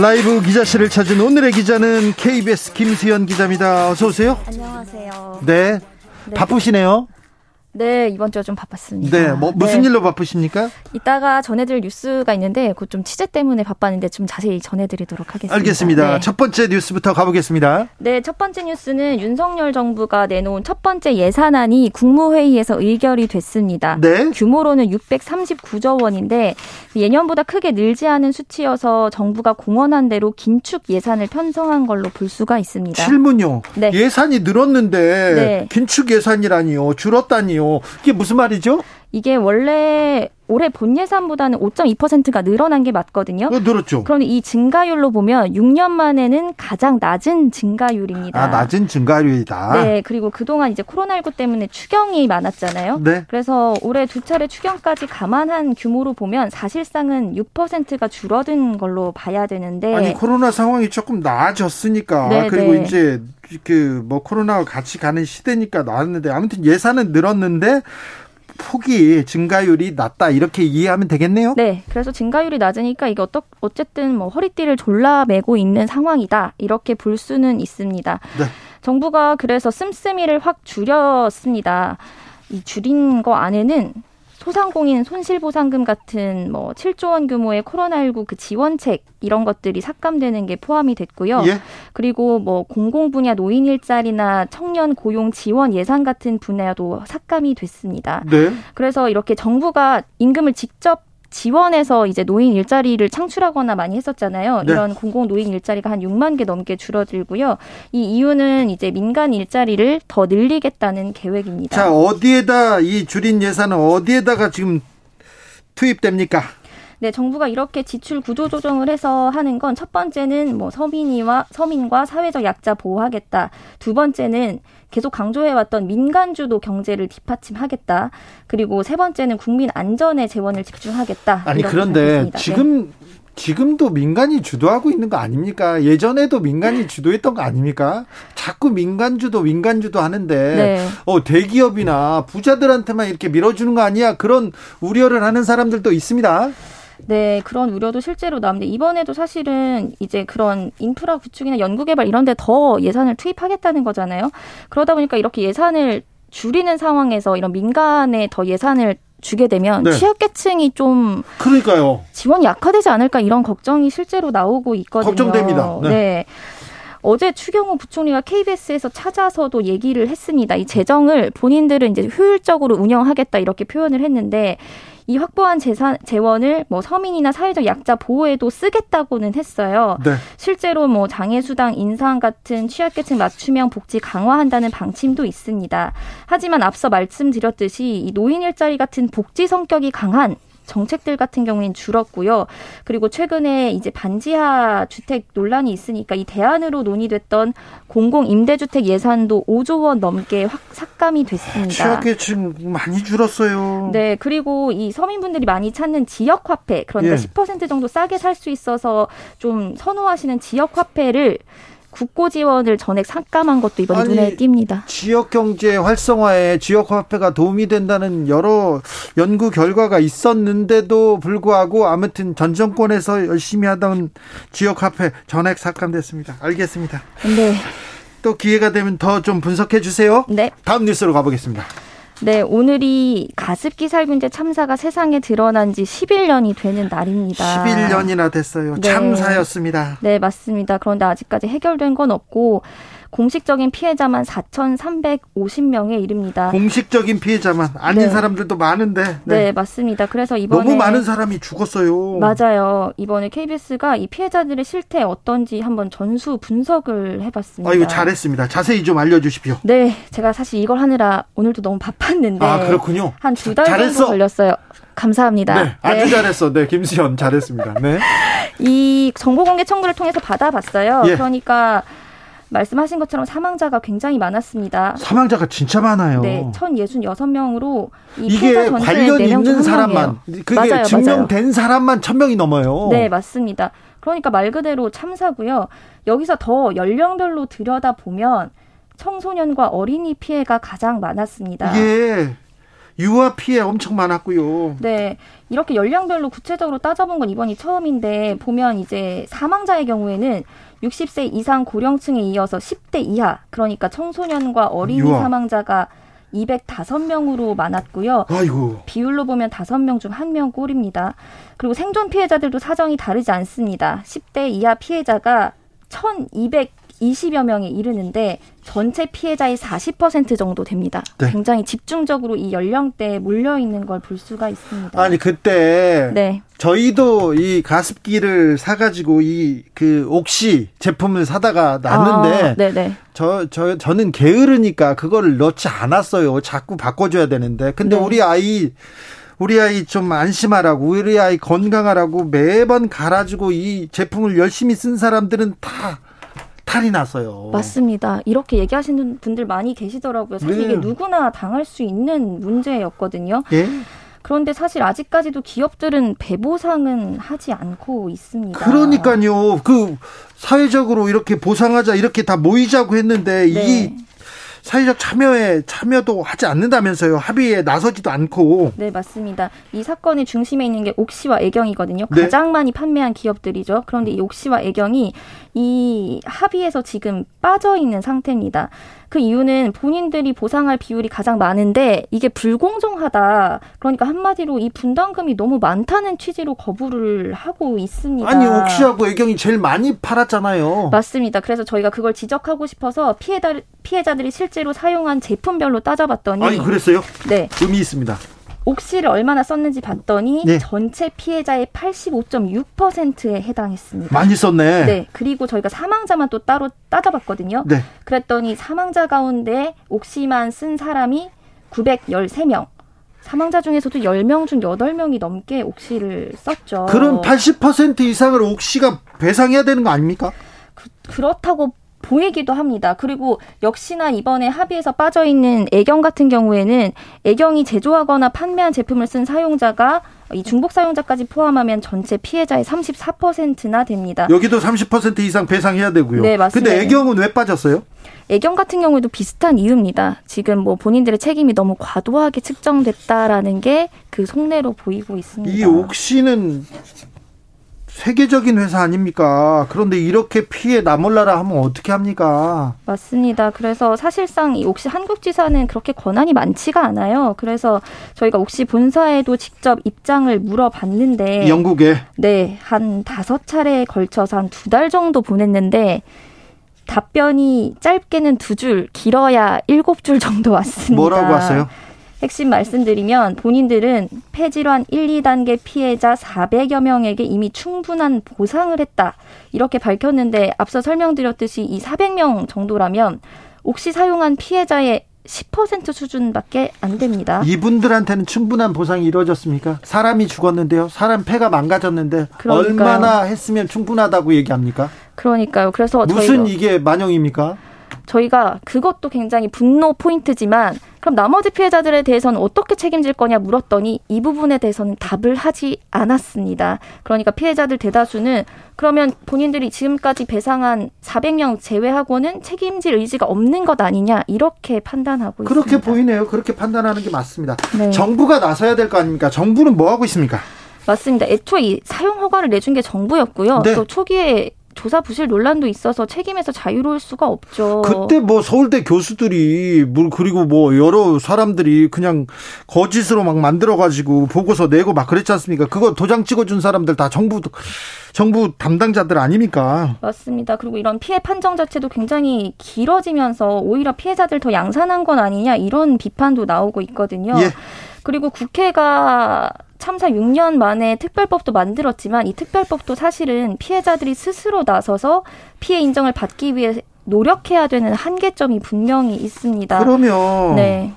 라이브 기자실을 찾은 오늘의 기자는 KBS 김수현 기자입니다. 어서 오세요. 안녕하세요. 네. 네. 바쁘시네요. 네, 이번 주가 좀 바빴습니다. 네, 뭐 무슨 네. 일로 바쁘십니까? 이따가 전해드릴 뉴스가 있는데 그좀 취재 때문에 바빴는데 좀 자세히 전해드리도록 하겠습니다. 알겠습니다. 네. 첫 번째 뉴스부터 가보겠습니다. 네, 첫 번째 뉴스는 윤석열 정부가 내놓은 첫 번째 예산안이 국무회의에서 의결이 됐습니다. 네. 규모로는 639조 원인데 예년보다 크게 늘지 않은 수치여서 정부가 공언한 대로 긴축 예산을 편성한 걸로 볼 수가 있습니다. 질문요. 네. 예산이 늘었는데 네. 긴축 예산이라니요, 줄었다니요. 이게 무슨 말이죠? 이게 원래 올해 본 예산보다는 5.2%가 늘어난 게 맞거든요. 어, 늘었죠. 그런데 이 증가율로 보면 6년 만에는 가장 낮은 증가율입니다. 아, 낮은 증가율이다. 네, 그리고 그동안 이제 코로나19 때문에 추경이 많았잖아요. 네. 그래서 올해 두 차례 추경까지 감안한 규모로 보면 사실상은 6%가 줄어든 걸로 봐야 되는데 아니, 코로나 상황이 조금 나아졌으니까 네, 그리고 네. 이제 그 뭐 코로나와 같이 가는 시대니까 나왔는데 아무튼 예산은 늘었는데 폭이 증가율이 낮다 이렇게 이해하면 되겠네요. 네, 그래서 증가율이 낮으니까 이게 어떠, 어쨌든 뭐 허리띠를 졸라매고 있는 상황이다 이렇게 볼 수는 있습니다. 네. 정부가 그래서 씀씀이를 확 줄였습니다. 이 줄인 거 안에는 소상공인 손실보상금 같은 뭐 7조 원 규모의 코로나19 그 지원책 이런 것들이 삭감되는 게 포함이 됐고요. 예? 그리고 뭐 공공 분야 노인 일자리나 청년 고용 지원 예산 같은 분야도 삭감이 됐습니다. 네. 그래서 이렇게 정부가 임금을 직접 지원해서 이제 노인 일자리를 창출하거나 많이 했었잖아요. 네. 이런 공공 노인 일자리가 한 6만 개 넘게 줄어들고요. 이 이유는 이제 민간 일자리를 더 늘리겠다는 계획입니다. 자, 어디에다 이 줄인 예산은 어디에다가 지금 투입됩니까? 네, 정부가 이렇게 지출 구조 조정을 해서 하는 건 첫 번째는 뭐 서민이와 서민과 사회적 약자 보호하겠다. 두 번째는 계속 강조해왔던 민간주도 경제를 뒷받침하겠다. 그리고 세 번째는 국민 안전에 재원을 집중하겠다. 아니 그런데 네. 지금 네. 지금도 민간이 주도하고 있는 거 아닙니까? 예전에도 민간이 주도했던 거 아닙니까? 자꾸 민간주도 민간주도 하는데 네. 어 대기업이나 부자들한테만 이렇게 밀어주는 거 아니야? 그런 우려를 하는 사람들도 있습니다. 네, 그런 우려도 실제로 나오는데 이번에도 사실은 이제 그런 인프라 구축이나 연구개발 이런 데 더 예산을 투입하겠다는 거잖아요. 그러다 보니까 이렇게 예산을 줄이는 상황에서 이런 민간에 더 예산을 주게 되면 네. 취약계층이 좀 그러니까요. 지원이 약화되지 않을까 이런 걱정이 실제로 나오고 있거든요. 걱정됩니다. 네. 네. 어제 추경호 부총리가 KBS에서 찾아서도 얘기를 했습니다. 이 재정을 본인들은 이제 효율적으로 운영하겠다 이렇게 표현을 했는데 이 확보한 재산 재원을 뭐 서민이나 사회적 약자 보호에도 쓰겠다고는 했어요. 네. 실제로 뭐 장애 수당 인상 같은 취약계층 맞춤형 복지 강화한다는 방침도 있습니다. 하지만 앞서 말씀드렸듯이 이 노인 일자리 같은 복지 성격이 강한 정책들 같은 경우는 줄었고요. 그리고 최근에 이제 반지하 주택 논란이 있으니까 이 대안으로 논의됐던 공공 임대주택 예산도 5조 원 넘게 확 삭감이 됐습니다. 취약계층 많이 줄었어요. 네, 그리고 이 서민분들이 많이 찾는 지역 화폐 그러니까 예. 10% 정도 싸게 살 수 있어서 좀 선호하시는 지역 화폐를 국고 지원을 전액 삭감한 것도 이번 에 눈에 띕니다. 지역 경제 활성화에 지역 화폐가 도움이 된다는 여러 연구 결과가 있었는데도 불구하고 아무튼 전 정권에서 열심히 하던 지역 화폐 전액 삭감됐습니다. 알겠습니다. 네. 또 기회가 되면 더 좀 분석해 주세요. 네. 다음 뉴스로 가보겠습니다. 네, 오늘이 가습기 살균제 참사가 세상에 드러난 지 11년이 되는 날입니다. 11년이나 됐어요. 네. 참사였습니다. 네, 맞습니다. 그런데 아직까지 해결된 건 없고 공식적인 피해자만 4,350명에 이릅니다. 공식적인 피해자만 아닌 네. 사람들도 많은데. 네. 네. 맞습니다. 그래서 이번에 너무 많은 사람이 죽었어요. 맞아요. 이번에 KBS가 이 피해자들의 실태 어떤지 한번 전수 분석을 해봤습니다. 아 이거 잘했습니다. 자세히 좀 알려주십시오. 네, 제가 사실 이걸 하느라 오늘도 너무 바빴는데. 아 그렇군요. 한 두 달 정도 걸렸어요. 감사합니다. 네, 아주 네. 잘했어. 네, 김수현 잘했습니다. 네. 이 정보 공개 청구를 통해서 받아봤어요. 예. 그러니까 말씀하신 것처럼 사망자가 굉장히 많았습니다. 사망자가 진짜 많아요. 네, 1066명으로 이게 관련 있는 사람만 그게 맞아요, 증명된 맞아요. 사람만 1000명이 넘어요. 네, 맞습니다. 그러니까 말 그대로 참사고요. 여기서 더 연령별로 들여다 보면 청소년과 어린이 피해가 가장 많았습니다. 예. 유아 피해 엄청 많았고요. 네. 이렇게 연령별로 구체적으로 따져본 건 이번이 처음인데 보면 이제 사망자의 경우에는 60세 이상 고령층에 이어서 10대 이하 그러니까 청소년과 어린이 유아. 사망자가 205명으로 많았고요. 아이고. 비율로 보면 5명 중 1명 꼴입니다. 그리고 생존 피해자들도 사정이 다르지 않습니다. 10대 이하 피해자가 1,200 20여 명에 이르는데 전체 피해자의 40% 정도 됩니다. 네. 굉장히 집중적으로 이 연령대에 몰려 있는 걸 볼 수가 있습니다. 아니 그때 네. 저희도 이 가습기를 사가지고 이 그 옥시 제품을 사다가 놨는데 아, 네네. 저, 저, 저는 게으르니까 그거를 넣지 않았어요. 자꾸 바꿔줘야 되는데. 근데 네. 우리 아이 우리 아이 좀 안심하라고 우리 아이 건강하라고 매번 갈아주고 이 제품을 열심히 쓴 사람들은 다 탈이 났어요. 맞습니다. 이렇게 얘기하시는 분들 많이 계시더라고요. 사실 네. 이게 누구나 당할 수 있는 문제였거든요. 예? 그런데 사실 아직까지도 기업들은 배보상은 하지 않고 있습니다. 그러니까요. 그 사회적으로 이렇게 보상하자 이렇게 다 모이자고 했는데 네. 이 사회적 참여에 참여도 하지 않는다면서요. 합의에 나서지도 않고. 네, 맞습니다. 이 사건의 중심에 있는 게 옥시와 애경이거든요. 네. 가장 많이 판매한 기업들이죠. 그런데 이 옥시와 애경이 이 합의에서 지금 빠져 있는 상태입니다. 그 이유는 본인들이 보상할 비율이 가장 많은데 이게 불공정하다. 그러니까 한마디로 이 분담금이 너무 많다는 취지로 거부를 하고 있습니다. 아니 옥시하고 애경이 제일 많이 팔았잖아요. 맞습니다. 그래서 저희가 그걸 지적하고 싶어서 피해자, 피해자들이 실제로 사용한 제품별로 따져봤더니 아니 그랬어요? 네. 의미 있습니다. 옥시를 얼마나 썼는지 봤더니 네. 전체 피해자의 85.6%에 해당했습니다. 많이 썼네. 네. 그리고 저희가 사망자만 또 따로 따져봤거든요. 네. 그랬더니 사망자 가운데 옥시만 쓴 사람이 913명. 사망자 중에서도 10명 중 8명이 넘게 옥시를 썼죠. 그럼 80% 이상을 옥시가 배상해야 되는 거 아닙니까? 그, 그렇다고 보이기도 합니다. 그리고 역시나 이번에 합의에서 빠져 있는 애경 같은 경우에는 애경이 제조하거나 판매한 제품을 쓴 사용자가 이 중복 사용자까지 포함하면 전체 피해자의 34%나 됩니다. 여기도 30% 이상 배상해야 되고요. 네, 맞습니다. 근데 애경은 왜 빠졌어요? 애경 같은 경우에도 비슷한 이유입니다. 지금 뭐 본인들의 책임이 너무 과도하게 측정됐다라는 게 그 속내로 보이고 있습니다. 이 옥시는 세계적인 회사 아닙니까? 그런데 이렇게 피해 나몰라라 하면 어떻게 합니까? 맞습니다. 그래서 사실상 이 옥시 한국지사는 그렇게 권한이 많지가 않아요. 그래서 저희가 옥시 본사에도 직접 입장을 물어봤는데 영국에 네, 한 다섯 차례에 걸쳐서 한 두 달 정도 보냈는데 답변이 짧게는 두 줄, 길어야 일곱 줄 정도 왔습니다. 뭐라고 왔어요? 핵심 말씀드리면 본인들은 폐질환 1, 2단계 피해자 400여 명에게 이미 충분한 보상을 했다. 이렇게 밝혔는데 앞서 설명드렸듯이 이 400명 정도라면 옥시 사용한 피해자의 10% 수준밖에 안 됩니다. 이분들한테는 충분한 보상이 이루어졌습니까? 사람이 죽었는데요. 사람 폐가 망가졌는데 그러니까요. 얼마나 했으면 충분하다고 얘기합니까? 그러니까요. 그래서 무슨 이게 만용입니까? 저희가 그것도 굉장히 분노 포인트지만 그럼 나머지 피해자들에 대해서는 어떻게 책임질 거냐 물었더니 이 부분에 대해서는 답을 하지 않았습니다. 그러니까 피해자들 대다수는 그러면 본인들이 지금까지 배상한 400명 제외하고는 책임질 의지가 없는 것 아니냐 이렇게 판단하고 그렇게 있습니다. 그렇게 보이네요. 그렇게 판단하는 게 맞습니다. 네. 정부가 나서야 될 거 아닙니까? 정부는 뭐 하고 있습니까? 맞습니다. 애초에 이 사용 허가를 내준 게 정부였고요. 네. 또 초기에 조사 부실 논란도 있어서 책임에서 자유로울 수가 없죠. 그때 뭐 서울대 교수들이 그리고 뭐 여러 사람들이 그냥 거짓으로 막 만들어 가지고 보고서 내고 막 그랬지 않습니까? 그거 도장 찍어 준 사람들 다 정부 정부 담당자들 아닙니까? 맞습니다. 그리고 이런 피해 판정 자체도 굉장히 길어지면서 오히려 피해자들 더 양산한 건 아니냐 이런 비판도 나오고 있거든요. 예. 그리고 국회가 참사 6년 만에 특별법도 만들었지만 이 특별법도 사실은 피해자들이 스스로 나서서 피해 인정을 받기 위해 노력해야 되는 한계점이 분명히 있습니다. 그러면 네.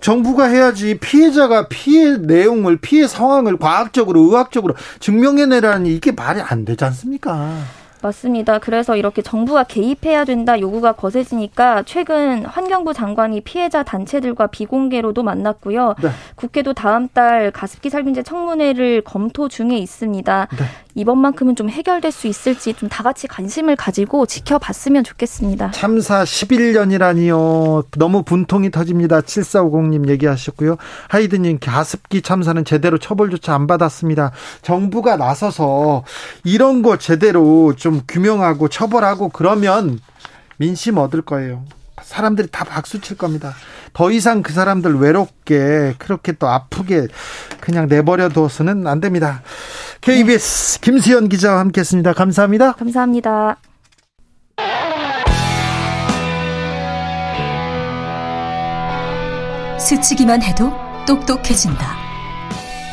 정부가 해야지 피해자가 피해 내용을 피해 상황을 과학적으로 의학적으로 증명해내라니 이게 말이 안 되지 않습니까? 맞습니다. 그래서 이렇게 정부가 개입해야 된다 요구가 거세지니까 최근 환경부 장관이 피해자 단체들과 비공개로도 만났고요. 네. 국회도 다음 달 가습기 살균제 청문회를 검토 중에 있습니다. 네. 이번만큼은 좀 해결될 수 있을지 좀 다 같이 관심을 가지고 지켜봤으면 좋겠습니다. 참사 11년이라니요. 너무 분통이 터집니다. 7450님 얘기하셨고요. 하이드님 가습기 참사는 제대로 처벌조차 안 받았습니다. 정부가 나서서 이런 거 제대로 좀 규명하고 처벌하고 그러면 민심 얻을 거예요. 사람들이 다 박수 칠 겁니다. 더 이상 그 사람들 외롭게 그렇게 또 아프게 그냥 내버려 둬서는 안 됩니다. KBS 김수현 기자와 함께했습니다. 감사합니다. 감사합니다. 스치기만 해도 똑똑해진다.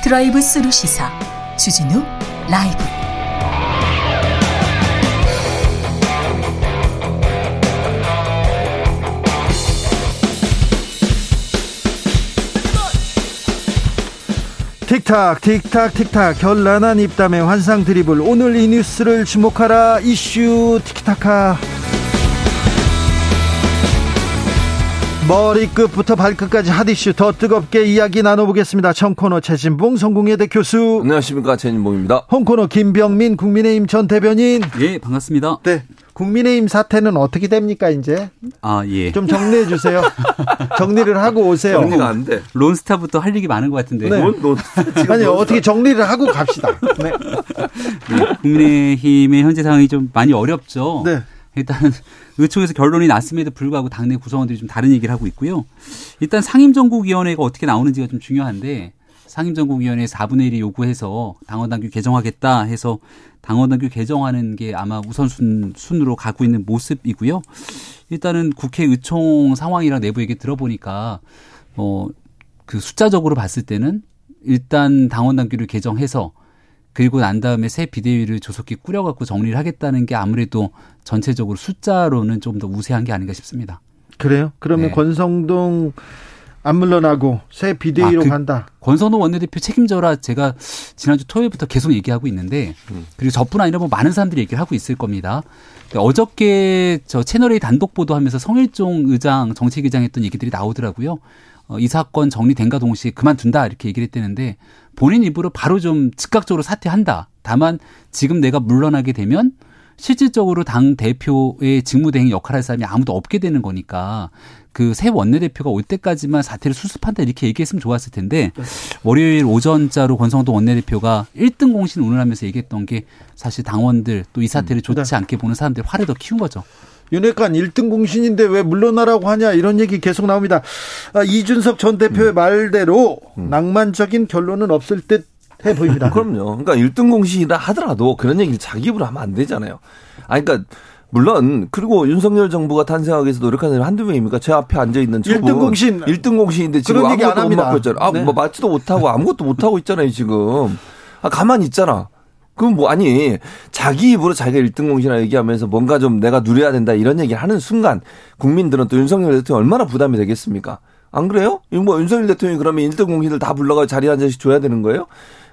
드라이브 스루 시사 주진우 라이브. 틱탁 틱탁 틱탁 결란한 입담의 환상 드리블 오늘 이 뉴스를 주목하라 이슈 틱타카 머리끝부터 발끝까지 핫이슈 더 뜨겁게 이야기 나눠보겠습니다. 청코너 최진봉 성공회대 교수. 안녕하십니까 최진봉입니다. 홍코너 김병민 국민의힘 전 대변인. 예 반갑습니다. 네. 국민의힘 사태는 어떻게 됩니까 이제? 아 예. 좀 정리해 주세요. 정리를 하고 오세요. 정리가 안 돼. 론스타부터 할 얘기 많은 것 같은데. 네. 론, 론, 아니 어떻게 정리를 하고 갑시다. 네. 네. 국민의힘의 현재 상황이 좀 많이 어렵죠. 네. 일단 의총에서 결론이 났음에도 불구하고 당내 구성원들이 좀 다른 얘기를 하고 있고요. 일단 상임정국위원회가 어떻게 나오는지가 좀 중요한데 상임정국위원회 4분의 1이 요구해서 당원당규 개정하겠다 해서 당원당규 개정하는 게 아마 우선순 순으로 가고 있는 모습이고요. 일단은 국회 의총 상황이랑 내부 얘기 들어보니까 뭐그 숫자적으로 봤을 때는 일단 당원당규를 개정해서 그리고 난 다음에 새 비대위를 조속히 꾸려갖고 정리를 하겠다는 게 아무래도 전체적으로 숫자로는 좀 더 우세한 게 아닌가 싶습니다. 그래요? 그러면 네. 권성동 안 물러나고 새 비대위로 아, 그 간다. 권성동 원내대표 책임져라 제가 지난주 토요일부터 계속 얘기하고 있는데 음. 그리고 저뿐 아니라 뭐 많은 사람들이 얘기를 하고 있을 겁니다. 어저께 저 채널A 단독 보도하면서 성일종 의장 정책의장 했던 얘기들이 나오더라고요. 어, 이 사건 정리된가 동시에 그만둔다 이렇게 얘기를 했다는데 본인 입으로 바로 좀 즉각적으로 사퇴한다. 다만 지금 내가 물러나게 되면 실질적으로 당 대표의 직무대행 역할을 할 사람이 아무도 없게 되는 거니까 그새 원내대표가 올 때까지만 사태를 수습한다 이렇게 얘기했으면 좋았을 텐데 월요일 오전자로 권성동 원내대표가 1등 공신 운운하면서 얘기했던 게 사실 당원들 또 이 사태를 음, 좋지 네. 않게 보는 사람들 화를 더 키운 거죠. 윤핵관 1등 공신인데 왜 물러나라고 하냐 이런 얘기 계속 나옵니다. 아, 이준석 전 대표의 음. 말대로 음. 낭만적인 결론은 없을 듯 해 보입니다. 그럼요. 그러니까 1등 공신이라 하더라도 그런 얘기를 자기 입으로 하면 안 되잖아요. 아 그러니까 물론 그리고 윤석열 정부가 탄생하기 위해서 노력하는 사람이 한두 명입니까? 제 앞에 앉아 있는 저분 1등 공신 1등 공신인데 지금 그런 얘기 안 합니다. 아, 네. 뭐 맞지도 못하고 아무것도 못 하고 있잖아요, 지금. 아, 가만히 있잖아. 그럼 뭐 아니 자기 입으로 자기가 1등 공신이라 얘기하면서 뭔가 좀 내가 누려야 된다 이런 얘기를 하는 순간 국민들은 또 윤석열 대통령 얼마나 부담이 되겠습니까? 안 그래요? 뭐 윤석열 대통령이 그러면 1등 공신들 다 불러가 자리에 앉아서 줘야 되는 거예요?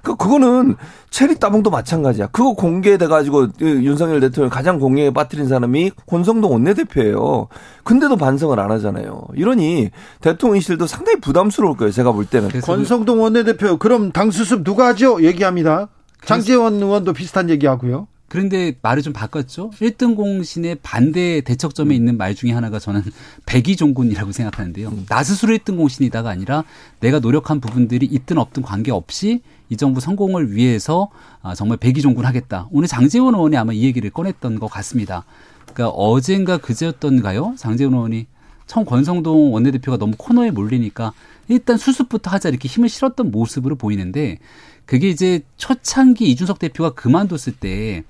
그 그거는 체리 따봉도 마찬가지야. 그거 공개돼 가지고 윤석열 대통령 가장 공개에 빠뜨린 사람이 권성동 원내대표예요. 근데도 반성을 안 하잖아요. 이러니 대통령실도 상당히 부담스러울 거예요. 제가 볼 때는. 권성동 원내대표 그럼 당 수습 누가 하죠? 얘기합니다. 장재원 의원도 비슷한 얘기하고요. 그런데 말을 좀 바꿨죠. 1등 공신의 반대 대척점에 음. 있는 말 중에 하나가 저는 백이종군이라고 생각하는데요. 음. 나 스스로 1등 공신이다가 아니라 내가 노력한 부분들이 있든 없든 관계없이 이 정부 성공을 위해서 아, 정말 백이종군 하겠다. 오늘 장재원 의원이 아마 이 얘기를 꺼냈던 것 같습니다. 그러니까 어젠가 그제였던가요? 장재원 의원이 처음 권성동 원내대표가 너무 코너에 몰리니까 일단 수습부터 하자 이렇게 힘을 실었던 모습으로 보이는데 그게 이제 초창기 이준석 대표가 그만뒀을 때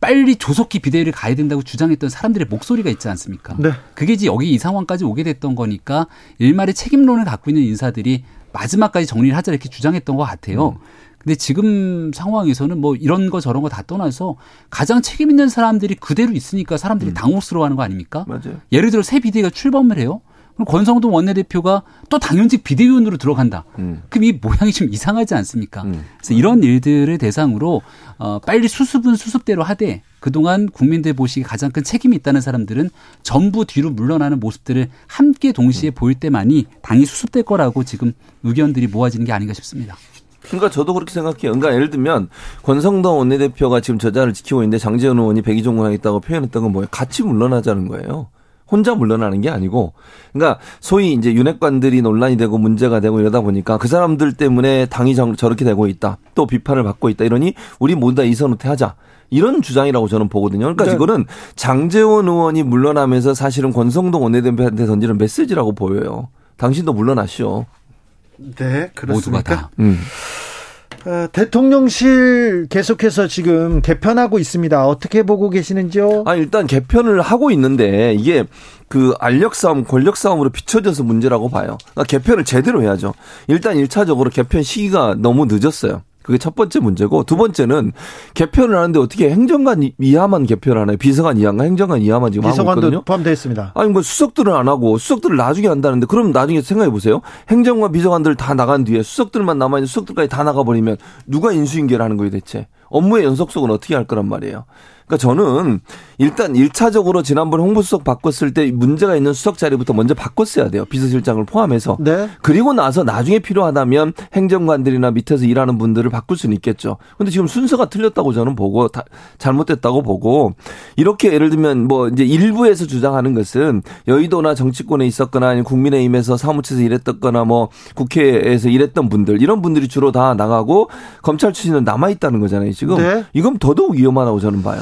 빨리 조속히 비대위를 가야 된다고 주장했던 사람들의 목소리가 있지 않습니까? 네. 그게 이제 여기 이 상황까지 오게 됐던 거니까 일말의 책임론을 갖고 있는 인사들이 마지막까지 정리를 하자 이렇게 주장했던 것 같아요. 음. 근데 지금 상황에서는 뭐 이런 거 저런 거 다 떠나서 가장 책임 있는 사람들이 그대로 있으니까 사람들이 음. 당혹스러워하는 거 아닙니까? 맞아요. 예를 들어 새 비대위가 출범을 해요. 그럼 권성동 원내대표가 또 당연직 비대위원으로 들어간다. 음. 그럼 이 모양이 좀 이상하지 않습니까? 음. 그래서 이런 일들을 대상으로 어 빨리 수습은 수습대로 하되 그동안 국민들 보시기에 가장 큰 책임이 있다는 사람들은 전부 뒤로 물러나는 모습들을 함께 동시에 음. 보일 때만이 당이 수습될 거라고 지금 의견들이 모아지는 게 아닌가 싶습니다. 그러니까 저도 그렇게 생각해요. 그러니까 예를 들면 권성동 원내대표가 지금 저자를 지키고 있는데 장재현 의원이 백의종군하겠다고 표현했던 건 뭐예요? 같이 물러나자는 거예요. 혼자 물러나는 게 아니고 그러니까 소위 이제 윤핵관들이 논란이 되고 문제가 되고 이러다 보니까 그 사람들 때문에 당이 저렇게 되고 있다. 또 비판을 받고 있다. 이러니 우리 모두 다 이선 후퇴하자. 이런 주장이라고 저는 보거든요. 그러니까 네. 이거는 장재원 의원이 물러나면서 사실은 권성동 원내대표한테 던지는 메시지라고 보여요. 당신도 물러나시오. 네, 그렇습니까? 모두가 다. 음. 어, 대통령실 계속해서 지금 개편하고 있습니다. 어떻게 보고 계시는지요? 아, 일단 개편을 하고 있는데 이게 그 알력 싸움, 권력 싸움으로 비춰져서 문제라고 봐요. 그러니까 개편을 제대로 해야죠. 일단 1차적으로 개편 시기가 너무 늦었어요. 그게 첫 번째 문제고 두 번째는 개편을 하는데 어떻게 행정관 이하만 개편을 하나요? 비서관 이하인가 행정관 이하만 지금 하고 있거든요. 포함되어 있습니다. 아니 뭐 수석들은 안 하고 수석들을 나중에 한다는데 그럼 나중에 생각해 보세요. 행정관 비서관들 다 나간 뒤에 수석들만 남아 있는 수석들까지 다 나가 버리면 누가 인수인계를 하는 거예요, 대체? 업무의 연속성은 어떻게 할 거란 말이에요. 그러니까 저는 일단 1차적으로 지난번에 홍보수석 바꿨을 때 문제가 있는 수석 자리부터 먼저 바꿨어야 돼요. 비서실장을 포함해서. 네. 그리고 나서 나중에 필요하다면 행정관들이나 밑에서 일하는 분들을 바꿀 수는 있겠죠. 근데 지금 순서가 틀렸다고 저는 보고 다 잘못됐다고 보고 이렇게 예를 들면 뭐 이제 일부에서 주장하는 것은 여의도나 정치권에 있었거나 아니면 국민의힘에서 사무처에서 일했었거나 뭐 국회에서 일했던 분들 이런 분들이 주로 다 나가고 검찰 출신은 남아 있다는 거잖아요. 지금 네. 이건 더더욱 위험하다고 저는 봐요.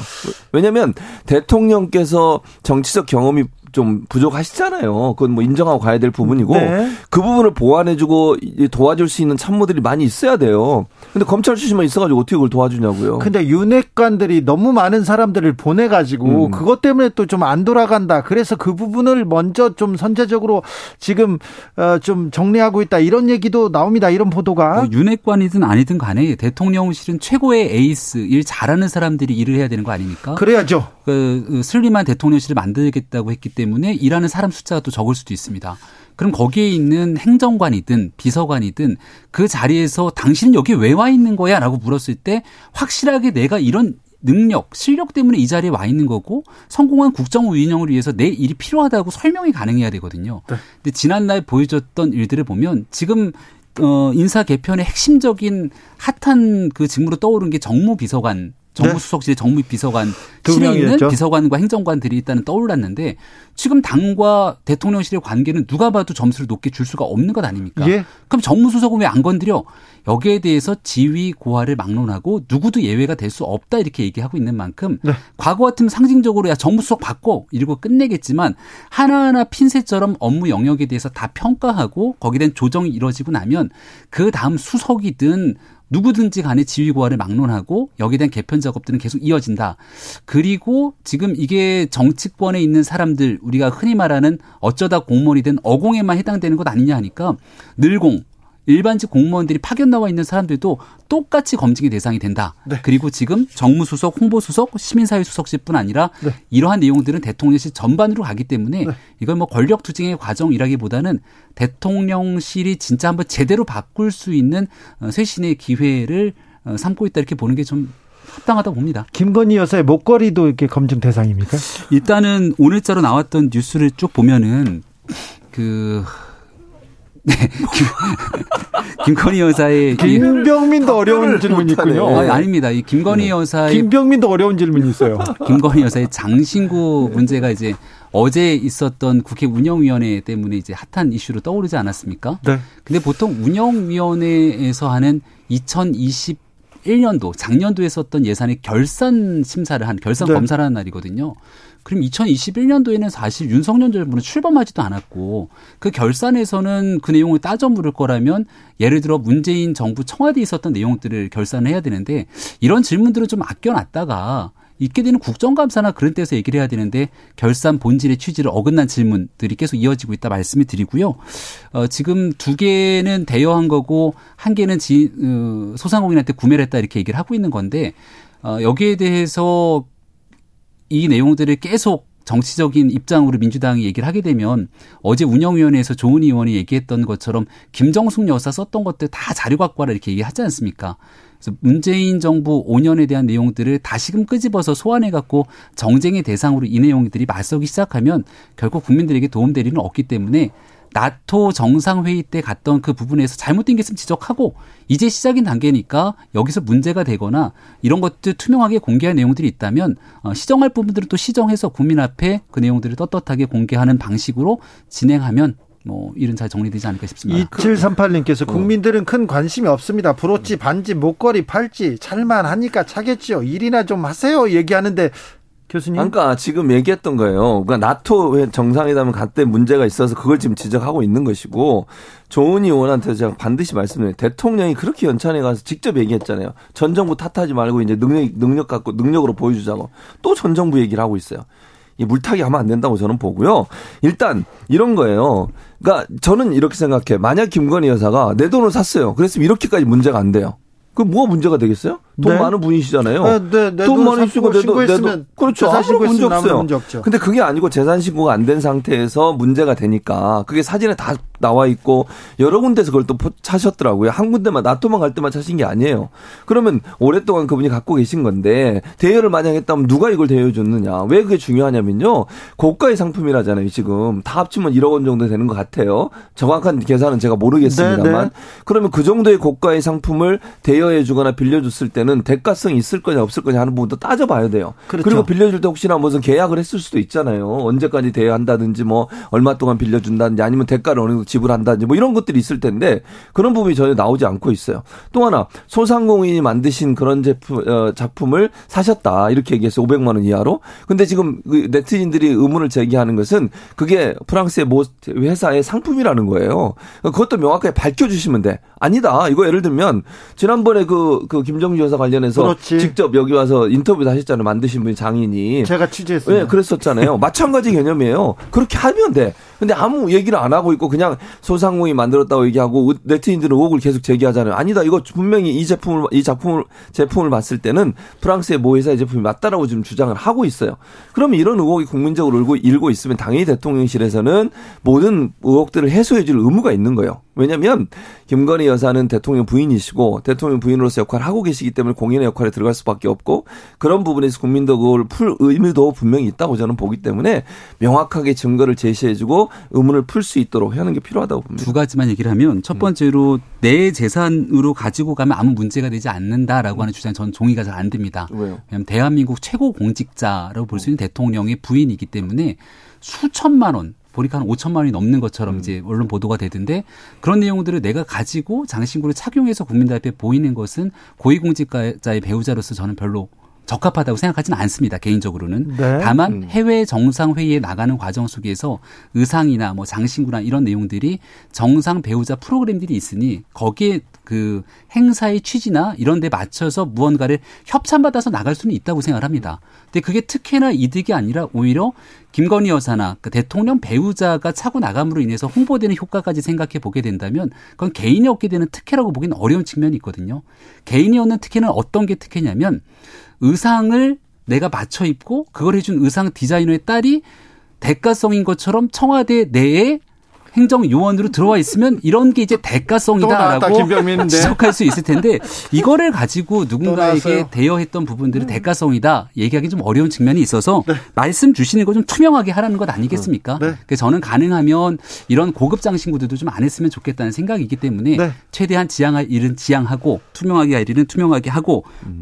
왜냐하면 대통령께서 정치적 경험이 좀 부족하시잖아요. 그건 뭐 인정하고 가야 될 부분이고 네. 그 부분을 보완해주고 도와줄 수 있는 참모들이 많이 있어야 돼요. 근데 검찰 출신만 있어가지고 어떻게 그걸 도와주냐고요. 근데 윤핵관들이 너무 많은 사람들을 보내가지고 음. 그것 때문에 또 좀 안 돌아간다. 그래서 그 부분을 먼저 좀 선제적으로 지금 어, 좀 정리하고 있다. 이런 얘기도 나옵니다. 이런 보도가. 뭐 윤핵관이든 아니든 간에 대통령실은 최고의 에이스 일 잘하는 사람들이 일을 해야 되는 거 아닙니까? 그래야죠. 그, 그 슬림한 대통령실을 만들겠다고 했기 때문에 일하는 사람 숫자가 또 적을 수도 있습니다. 그럼 거기에 있는 행정관이든 비서관이든 그 자리에서 당신은 여기 왜 와 있는 거야? 라고 물었을 때 확실하게 내가 이런 능력, 실력 때문에 이 자리에 와 있는 거고 성공한 국정 운영을 위해서 내 일이 필요하다고 설명이 가능해야 되거든요. 네. 근데 지난날 보여줬던 일들을 보면 지금 어 인사 개편의 핵심적인 핫한 그 직무로 떠오른 게 정무비서관 정무수석실에 네. 정무 비서관 실에 있는 비서관과 행정관들이 일단은 떠올랐는데 지금 당과 대통령실의 관계는 누가 봐도 점수를 높게 줄 수가 없는 것 아닙니까? 예. 그럼 정무수석은 왜 안 건드려? 여기에 대해서 지위 고하를 막론하고 누구도 예외가 될 수 없다 이렇게 얘기하고 있는 만큼 네. 과거 같으면 상징적으로 야 정무수석 바꿔 이러고 끝내겠지만 하나하나 핀셋처럼 업무 영역에 대해서 다 평가하고 거기에 대한 조정이 이루어지고 나면 그 다음 수석이든 누구든지 간에 지휘 고하를 막론하고 여기에 대한 개편 작업들은 계속 이어진다. 그리고 지금 이게 정치권에 있는 사람들 우리가 흔히 말하는 어쩌다 공무원이 든 어공에만 해당되는 것 아니냐 하니까 늘공 일반직 공무원들이 파견 나와 있는 사람들도 똑같이 검증의 대상이 된다. 네. 그리고 지금 정무수석, 홍보수석, 시민사회수석실뿐 아니라 네. 이러한 내용들은 대통령실 전반으로 가기 때문에 네. 이건 뭐 권력 투쟁의 과정이라기보다는 대통령실이 진짜 한번 제대로 바꿀 수 있는 어, 쇄신의 기회를 어, 삼고 있다 이렇게 보는 게좀 합당하다 봅니다. 김건희 여사의 목걸이도 이렇게 검증 대상입니까? 일단은 오늘자로 나왔던 뉴스를 쭉 보면은 그 네. 김, 건희 여사의 김병민도 어려운 질문이 있군요. 아, 닙니다 이 김건희 네. 여사의 김병민도 어려운 질문이 있어요. 김건희 여사의 장신구 문제가 이제 어제 있었던 국회 운영위원회 때문에 이제 핫한 이슈로 떠오르지 않았습니까? 네. 근데 보통 운영위원회에서 하는 2021년도 작년도에 썼던 예산의 결산 심사를 한 결산 네. 검사를 하는 날이거든요. 그럼 2021년도에는 사실 윤석열 정부는 출범하지도 않았고 그 결산에서는 그 내용을 따져 물을 거라면 예를 들어 문재인 정부 청와대에 있었던 내용들을 결산을 해야 되는데 이런 질문들은 좀 아껴놨다가 있게 되는 국정감사나 그런 때서 얘기를 해야 되는데 결산 본질의 취지를 어긋난 질문들이 계속 이어지고 있다 말씀을 드리고요. 어, 지금 두 개는 대여한 거고 한 개는 지, 어, 소상공인한테 구매를 했다 이렇게 얘기를 하고 있는 건데 어, 여기에 대해서 이 내용들을 계속 정치적인 입장으로 민주당이 얘기를 하게 되면 어제 운영위원회에서 조은 의원이 얘기했던 것처럼 김정숙 여사 썼던 것들 다 자료 갖고 와라 이렇게 얘기하지 않습니까? 그래서 문재인 정부 5년에 대한 내용들을 다시금 끄집어서 소환해 갖고 정쟁의 대상으로 이 내용들이 맞서기 시작하면 결국 국민들에게 일은 없기 때문에 나토 정상회의 때 갔던 그 부분에서 잘못된 게 있으면 지적하고 이제 시작인 단계니까 여기서 문제가 되거나 이런 것들 투명하게 공개할 내용들이 있다면 어, 시정할 부분들은 또 시정해서 국민 앞에 그 내용들을 떳떳하게 공개하는 방식으로 진행하면 뭐 일은 잘 정리되지 않을까 싶습니다. 2738님께서 국민들은 큰 관심이 없습니다. 브로치, 반지, 목걸이, 팔찌 잘만 하니까 차겠죠. 일이나 좀 하세요. 얘기하는데 교수님. 그러니까 지금 얘기했던 거예요. 그러니까 나토 정상회담을 갔때 문제가 있어서 그걸 지금 지적하고 있는 것이고 조은희 의원한테 제가 반드시 말씀드려요. 대통령이 그렇게 연찬에 가서 직접 얘기했잖아요. 전 정부 탓하지 말고 이제 능력 능력 갖고 능력으로 보여주자고 또 전 정부 얘기를 하고 있어요. 이 물타기 하면 안 된다고 저는 보고요. 일단 이런 거예요. 그러니까 저는 이렇게 생각해. 만약 김건희 여사가 내 돈을 샀어요. 그랬으면 이렇게까지 문제가 안 돼요. 그 뭐가 문제가 되겠어요? 돈 네. 많은 분이시잖아요. 네, 네, 네돈 많으시고 내돈 내돈 그렇죠. 아무런 문제 없어요. 문제 없죠. 근데 그게 아니고 재산 신고가 안 된 상태에서 문제가 되니까 그게 사진에 다 나와 있고 여러 군데서 그걸 또 차셨더라고요. 한 군데만 나토만 갈 때만 차신 게 아니에요. 그러면 오랫동안 그분이 갖고 계신 건데 대여를 만약 했다면 누가 이걸 대여해 줬느냐? 왜 그게 중요하냐면요. 고가의 상품이라잖아요. 지금 다 합치면 1억 원 정도 되는 것 같아요. 정확한 계산은 제가 모르겠습니다만 네, 네. 그러면 그 정도의 고가의 상품을 대여해 주거나 빌려 줬을 때 때는 대가성이 있을 거냐 없을 거냐 하는 부분도 따져봐야 돼요. 그렇죠. 그리고 빌려줄 때 혹시나 무슨 계약을 했을 수도 있잖아요. 언제까지 대여 한다든지 뭐 얼마 동안 빌려준다든지 아니면 대가를 어느 정도 지불한다든지 뭐 이런 것들이 있을 텐데 그런 부분이 전혀 나오지 않고 있어요. 또 하나 소상공인이 만드신 그런 제품 어, 작품을 사셨다 이렇게 얘기해서 500만 원 이하로. 근데 지금 그 네티즌들이 의문을 제기하는 것은 그게 프랑스의 모 회사의 상품이라는 거예요. 그것도 명확하게 밝혀주시면 돼. 아니다. 이거 예를 들면 지난번에 그, 그 김정주 여사 관련해서 그렇지. 직접 여기 와서 인터뷰도 하셨잖아요. 만드신 분이 장인이. 제가 취재했어요. 네, 그랬었잖아요. 마찬가지 개념이에요. 그렇게 하면 돼. 근데 아무 얘기를 안 하고 있고 그냥 소상공인이 만들었다고 얘기하고 네티즌들은 의혹을 계속 제기하잖아요. 아니다. 이거 분명히 이 제품을 이 작품을 제품을 봤을 때는 프랑스의 모 회사의 제품이 맞다라고 지금 주장을 하고 있어요. 그러면 이런 의혹이 국민적으로 일고 일고 있으면 당연히 대통령실에서는 모든 의혹들을 해소해 줄 의무가 있는 거예요. 왜냐하면 김건희 여사는 대통령 부인이시고 대통령 부인으로서 역할을 하고 계시기 때문에 공인의 역할에 들어갈 수밖에 없고 그런 부분에서 국민도 그걸 풀 의무도 분명히 있다고 저는 보기 때문에 명확하게 증거를 제시해주고 의문을 풀 수 있도록 하는 게 필요하다고 봅니다. 두 가지만 얘기를 하면 첫 번째로 내 재산으로 가지고 가면 아무 문제가 되지 않는다라고 하는 주장 저는 동의가 잘 안 됩니다. 왜요? 왜냐하면 대한민국 최고 공직자라고 볼 수 있는 대통령의 부인이기 때문에 수천만 원 보니까 한 5천만 원이 넘는 것처럼 음. 이제 언론 보도가 되던데 그런 내용들을 내가 가지고 장신구를 착용해서 국민들 앞에 보이는 것은 고위공직자의 배우자로서 저는 별로 적합하다고 생각하지는 않습니다. 개인적으로는. 네. 다만 음. 해외 정상 회의에 나가는 과정 속에서 의상이나 뭐 장신구나 이런 내용들이 정상 배우자 프로그램들이 있으니 거기에 그 행사의 취지나 이런 데 맞춰서 무언가를 협찬받아서 나갈 수는 있다고 생각을 합니다. 근데 그게 특혜나 이득이 아니라 오히려 김건희 여사나 그 대통령 배우자가 차고 나감으로 인해서 홍보되는 효과까지 생각해 보게 된다면 그건 개인이 얻게 되는 특혜라고 보기는 어려운 측면이 있거든요. 개인이 얻는 특혜는 어떤 게 특혜냐면 의상을 내가 맞춰 입고 그걸 해준 의상 디자이너의 딸이 대가성인 것처럼 청와대 내에 행정 요원으로 들어와 있으면 이런 게 이제 대가성이다라고 지적할 수 있을 텐데 이거를 가지고 누군가에게 대여했던 부분들은 음. 대가성이다 얘기하기 좀 어려운 측면이 있어서 네. 말씀 주시는 거 좀 투명하게 하라는 것 아니겠습니까? 네. 그래서 저는 가능하면 이런 고급 장신구들도 좀 안 했으면 좋겠다는 생각이기 때문에 네. 최대한 지양할 일은 지양하고 투명하게 할 일은 투명하게 하고 음.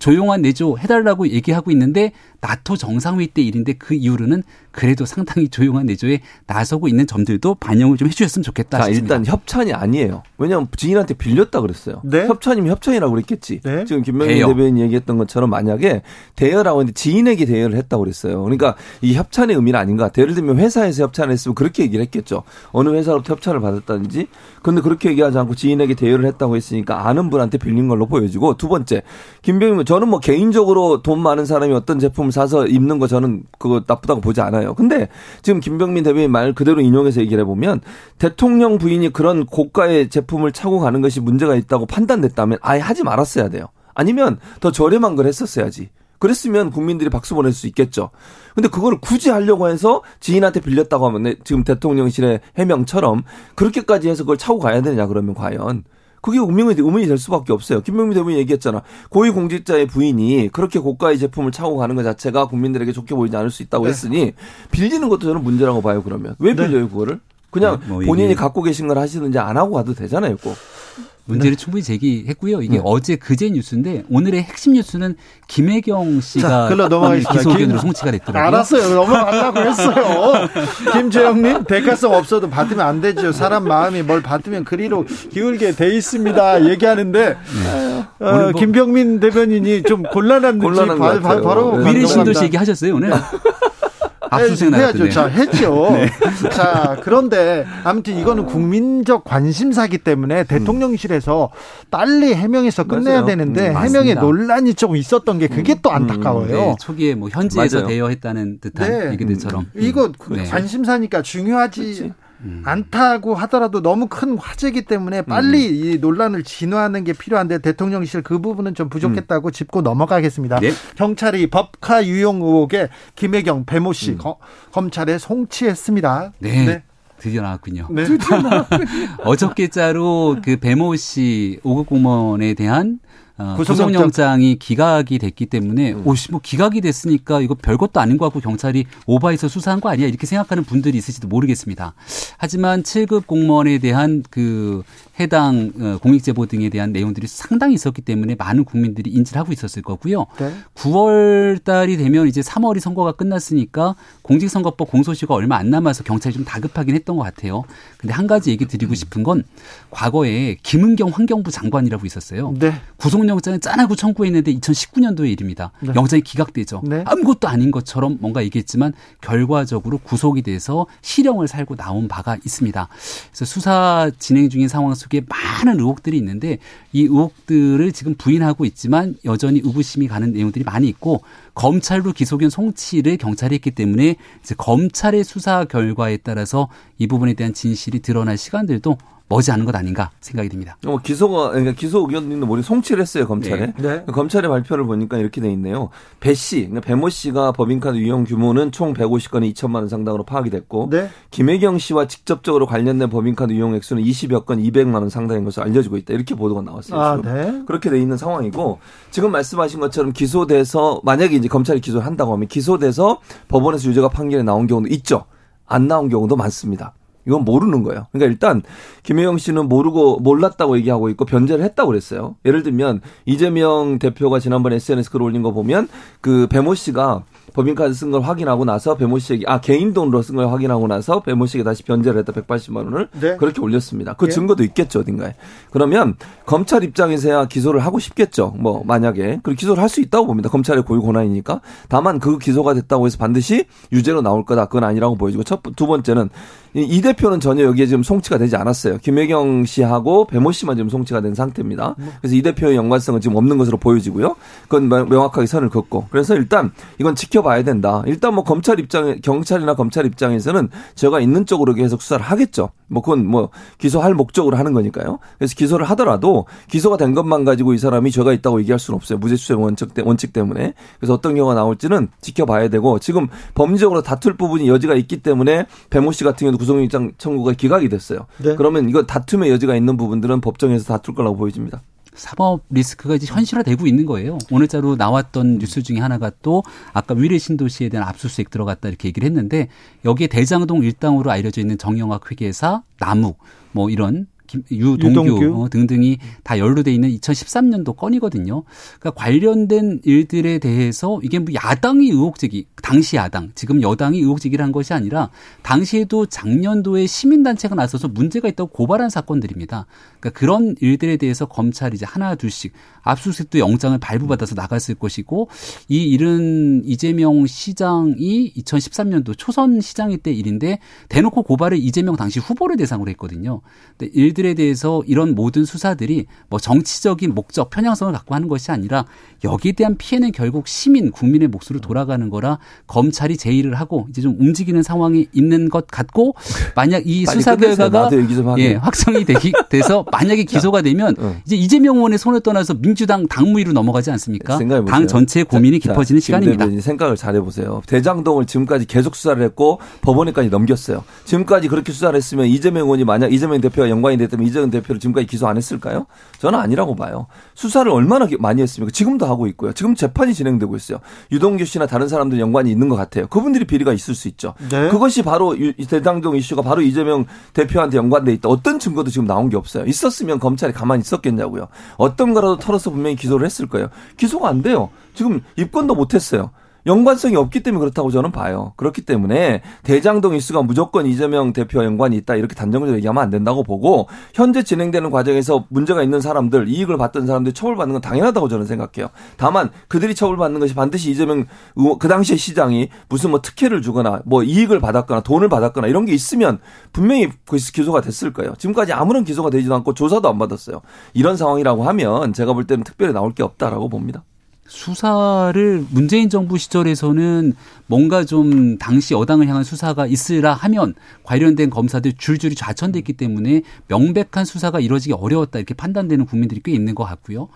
또 조용한 내조 해달라고 얘기하고 있는데 나토 정상회의 때 일인데 그 이후로는 그래도 상당히 조용한 내조에 나서고 있는 점들도 반영을 좀 해주셨으면 좋겠다. 자, 싶습니다. 일단 협찬이 아니에요. 왜냐하면 지인한테 빌렸다 그랬어요. 네? 협찬이면 협찬이라고 그랬겠지. 네? 지금 김명희 대변인 얘기했던 것처럼 만약에 대여라고 했는데 지인에게 대여를 했다고 그랬어요. 그러니까 이 협찬의 의미는 아닌 것 같아요. 예를 들면 회사에서 협찬을 했으면 그렇게 얘기를 했겠죠. 어느 회사로부터 협찬을 받았다든지. 근데 그렇게 얘기하지 않고 지인에게 대여를 했다고 했으니까 아는 분한테 빌린 걸로 보여지고 두 번째 김병민 저는 뭐 개인적으로 돈 많은 사람이 어떤 제품을 사서 입는 거 저는 그거 나쁘다고 보지 않아요. 근데 지금 김병민 대변인 말 그대로 인용해서 얘기를 해보면 대통령 부인이 그런 고가의 제품을 차고 가는 것이 문제가 있다고 판단됐다면 아예 하지 말았어야 돼요. 아니면 더 저렴한 걸 했었어야지. 그랬으면 국민들이 박수 보낼 수 있겠죠. 근데 그거를 굳이 하려고 해서 지인한테 빌렸다고 하면 지금 대통령실의 해명처럼 그렇게까지 해서 그걸 차고 가야 되냐 그러면 과연 그게 운명의 의문이 될 수밖에 없어요. 김명민 대변인 얘기했잖아. 고위공직자의 부인이 그렇게 고가의 제품을 차고 가는 것 자체가 국민들에게 좋게 보이지 않을 수 있다고 네. 했으니 빌리는 것도 저는 문제라고 봐요. 그러면 왜 네. 빌려요 그거를? 그냥 네, 뭐 본인이 갖고 계신 걸 하시든지 안 하고 가도 되잖아요, 꼭. 문제를 네. 충분히 제기했고요. 이게 네. 어제 그제 뉴스인데 오늘의 핵심 뉴스는 김혜경 씨가 기소견으로 송치가 됐더라고요. 알았어요. 넘어가려고 했어요. 김재영님 대가성 없어도 받으면 안 되죠. 사람 마음이 뭘 받으면 그리로 기울게 돼 있습니다. 얘기하는데 네. 어, 뭐 김병민 대변인이 좀 곤란한 곤란한 바, 바, 바로 미래 신도시 얘기하셨어요 오늘. 압수수색 해야죠. 자, 했죠. 네. 자, 그런데 아무튼 이거는 국민적 관심사기 때문에 대통령실에서 빨리 해명해서 끝내야 맞아요. 되는데 음, 해명에 논란이 좀 있었던 게 그게 또 음, 안타까워요. 음, 네. 초기에 뭐 현지에서 맞아요. 대여했다는 듯한 네. 얘기들처럼. 음. 이거 네. 관심사니까 중요하지. 그렇지. 음. 않다고 하더라도 너무 큰 화제이기 때문에 빨리 음. 이 논란을 진화하는 게 필요한데 대통령실 그 부분은 좀 부족했다고 음. 짚고 넘어가겠습니다. 네? 경찰이 법카 유용 의혹에 김혜경 배모 씨 음. 거, 검찰에 송치했습니다. 네. 네. 드디어 나왔군요. 네. 드디어 나왔군요. 어저께자로 그 배모 씨 5급 공무원에 대한 어, 구속영장이 기각이 됐기 때문에 음. 오씨 뭐 기각이 됐으니까 이거 별것도 아닌 것 같고 경찰이 오바해서 수사한 거 아니야 이렇게 생각하는 분들이 있을지도 모르겠습니다. 하지만 7급 공무원에 대한 그 해당 어, 공익 제보 등에 대한 내용들이 상당히 있었기 때문에 많은 국민들이 인지를 하고 있었을 거고요. 네. 9월 달이 되면 이제 3월이 선거가 끝났으니까 공직선거법 공소시효가 얼마 안 남아서 경찰이 좀 다급하긴 했던 것 같아요. 근데 한 가지 얘기 드리고 싶은 건 과거에 김은경 환경부 장관이라고 있었어요. 네. 구속 영장을 짠하고 청구했는데 2019년도의 일입니다. 네. 영장이 기각되죠. 네. 아무것도 아닌 것처럼 뭔가 얘기했지만 결과적으로 구속이 돼서 실형을 살고 나온 바가 있습니다. 그래서 수사 진행 중인 상황 속에 속에 많은 의혹들이 있는데 이 의혹들을 지금 부인하고 있지만 여전히 의구심이 가는 내용들이 많이 있고 검찰로 기소견 송치를 경찰이 했기 때문에 이제 검찰의 수사 결과에 따라서 이 부분에 대한 진실이 드러날 시간들도 머지않은 것 아닌가 생각이 듭니다. 어, 기소가 그러니까 기소 의견도 머리 송치를 했어요 검찰에. 네. 네. 검찰의 발표를 보니까 이렇게 돼 있네요. 배 씨, 그러니까 배모 씨가 법인카드 유용 규모는 총 150건에 2천만 원 상당으로 파악이 됐고, 네. 김혜경 씨와 직접적으로 관련된 법인카드 유용 액수는 20여 건 200만 원 상당인 것으로 알려지고 있다. 이렇게 보도가 나왔어요. 아, 네. 그렇게 돼 있는 상황이고 지금 말씀하신 것처럼 기소돼서 만약에 이제 검찰이 기소를 한다고 하면 기소돼서 법원에서 유죄가 판결이 나온 경우도 있죠. 안 나온 경우도 많습니다. 이건 모르는 거예요. 그러니까 일단 김혜영 씨는 모르고 몰랐다고 얘기하고 있고 변제를 했다고 그랬어요. 예를 들면 이재명 대표가 지난번에 SNS 글 올린 거 보면 그 배모 씨가 법인카드 쓴 걸 확인하고 나서 배모 씨에게 아 개인 돈으로 쓴 걸 확인하고 나서 배모 씨에게 다시 변제를 했다 180만 원을 네. 그렇게 올렸습니다. 그 예. 증거도 있겠죠 어딘가에. 그러면 검찰 입장에서야 기소를 하고 싶겠죠. 뭐 만약에 그 기소를 할 수 있다고 봅니다. 검찰의 고유 권한이니까. 다만 그 기소가 됐다고 해서 반드시 유죄로 나올 거다 그건 아니라고 보여지고 첫 두 번째는 이 대표는 전혀 여기에 지금 송치가 되지 않았어요. 김혜경 씨하고 배모 씨만 지금 송치가 된 상태입니다. 그래서 이 대표의 연관성은 지금 없는 것으로 보여지고요. 그건 명확하게 선을 긋고. 그래서 일단 이건 지켜 봐야 된다. 일단 뭐 검찰 입장, 경찰이나 검찰 입장에서는 제가 있는 쪽으로 계속 수사를 하겠죠. 뭐 그건 뭐 기소할 목적으로 하는 거니까요. 그래서 기소를 하더라도 기소가 된 것만 가지고 이 사람이 죄가 있다고 얘기할 수는 없어요. 무죄 추정 원칙, 원칙 때문에. 그래서 어떤 경우가 나올지는 지켜봐야 되고 지금 범죄적으로 다툴 부분이 여지가 있기 때문에 배모 씨 같은 경우도 구속영장 청구가 기각이 됐어요. 네. 그러면 이거 다툼의 여지가 있는 부분들은 법정에서 다툴 거라고 보여집니다. 사법 리스크가 이제 현실화되고 있는 거예요. 오늘자로 나왔던 뉴스 중에 하나가 또 아까 위례 신도시에 대한 압수수색 들어갔다 이렇게 얘기를 했는데 여기에 대장동 일당으로 알려져 있는 정영학 회계사 남욱 뭐 이런 유동규, 유동규. 어, 등등이 다 연루돼 있는 2013년도 건이거든요. 그러니까 관련된 일들에 대해서 이게 뭐 야당이 의혹 제기, 당시 야당, 지금 여당이 의혹 제기를 한 것이 아니라 당시에도 작년도에 시민단체가 나서서 문제가 있다고 고발한 사건들입니다. 그러니까 그런 일들에 대해서 검찰이 이제 하나 둘씩 압수수색도 영장을 발부받아서 나갔을 것이고 이 일은 이재명 시장이 2013년도 초선 시장일 때 일인데 대놓고 고발을 이재명 당시 후보를 대상으로 했거든요. 근데 일들 이들에 대해서 이런 모든 수사들이 뭐 정치적인 목적, 편향성을 갖고 하는 것이 아니라 여기에 대한 피해는 결국 시민, 국민의 몫으로 돌아가는 거라 검찰이 제의를 하고 이제 좀 움직이는 상황이 있는 것 같고 만약 이 수사 결과가 예, 확정이 되기 돼서 만약에 기소가 되면 어. 이제 이재명 의원의 손을 떠나서 민주당 당무위로 넘어가지 않습니까? 당 전체의 고민이 깊어지는 자, 시간입니다. 생각을 잘 해보세요. 대장동을 지금까지 계속 수사를 했고 법원에까지 넘겼어요. 지금까지 그렇게 수사를 했으면 이재명 의원이 만약 이재명 대표와 연관이 됐 다면 이재명 대표를 지금까지 기소 안 했을까요? 저는 아니라고 봐요. 수사를 얼마나 많이 했습니까? 지금도 하고 있고요. 지금 재판이 진행되고 있어요. 유동규 씨나 다른 사람들 연관이 있는 것 같아요. 그분들이 비리가 있을 수 있죠. 네. 그것이 바로 대장동 이슈가 바로 이재명 대표한테 연관돼 있다. 어떤 증거도 지금 나온 게 없어요. 있었으면 검찰이 가만히 있었겠냐고요. 어떤 거라도 털어서 분명히 기소를 했을 거예요. 기소가 안 돼요. 지금 입건도 못 했어요. 연관성이 없기 때문에 그렇다고 저는 봐요. 그렇기 때문에 대장동 이슈가 무조건 이재명 대표와 연관이 있다 이렇게 단정적으로 얘기하면 안 된다고 보고 현재 진행되는 과정에서 문제가 있는 사람들 이익을 받던 사람들이 처벌받는 건 당연하다고 저는 생각해요. 다만 그들이 처벌받는 것이 반드시 이재명 그 당시에 시장이 무슨 뭐 특혜를 주거나 뭐 이익을 받았거나 돈을 받았거나 이런 게 있으면 분명히 그 기소가 됐을 거예요. 지금까지 아무런 기소가 되지도 않고 조사도 안 받았어요. 이런 상황이라고 하면 제가 볼 때는 특별히 나올 게 없다라고 봅니다. 수사를 문재인 정부 시절에서는 뭔가 좀 당시 여당을 향한 수사가 있으라 하면 관련된 검사들 줄줄이 좌천됐기 때문에 명백한 수사가 이루어지기 어려웠다 이렇게 판단되는 국민들이 꽤 있는 것 같고요.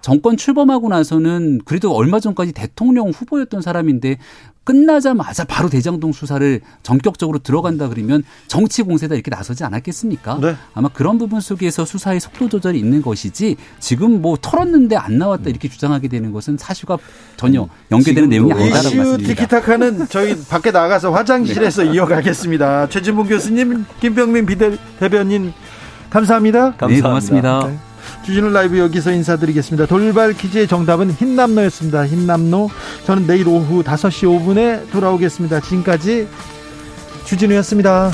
정권 출범하고 나서는 그래도 얼마 전까지 대통령 후보였던 사람인데 끝나자마자 바로 대장동 수사를 전격적으로 들어간다 그러면 정치 공세다 이렇게 나서지 않았겠습니까? 네. 아마 그런 부분 속에서 수사의 속도 조절이 있는 것이지 지금 뭐 털었는데 안 나왔다 이렇게 주장하게 되는 것은 사실과 전혀 연계되는 내용이 아니다라고 말씀드립니다. 티키타카는 저희 밖에 나가서 화장실에서 네. 이어가겠습니다. 최진봉 교수님, 김병민 비대변인 감사합니다. 감사합니다. 네, 고맙습니다. 네. 주진우 라이브 여기서 인사드리겠습니다. 돌발 퀴즈의 정답은 흰남노였습니다. 흰남노. 저는 내일 오후 5시 5분에 돌아오겠습니다. 지금까지 주진우였습니다.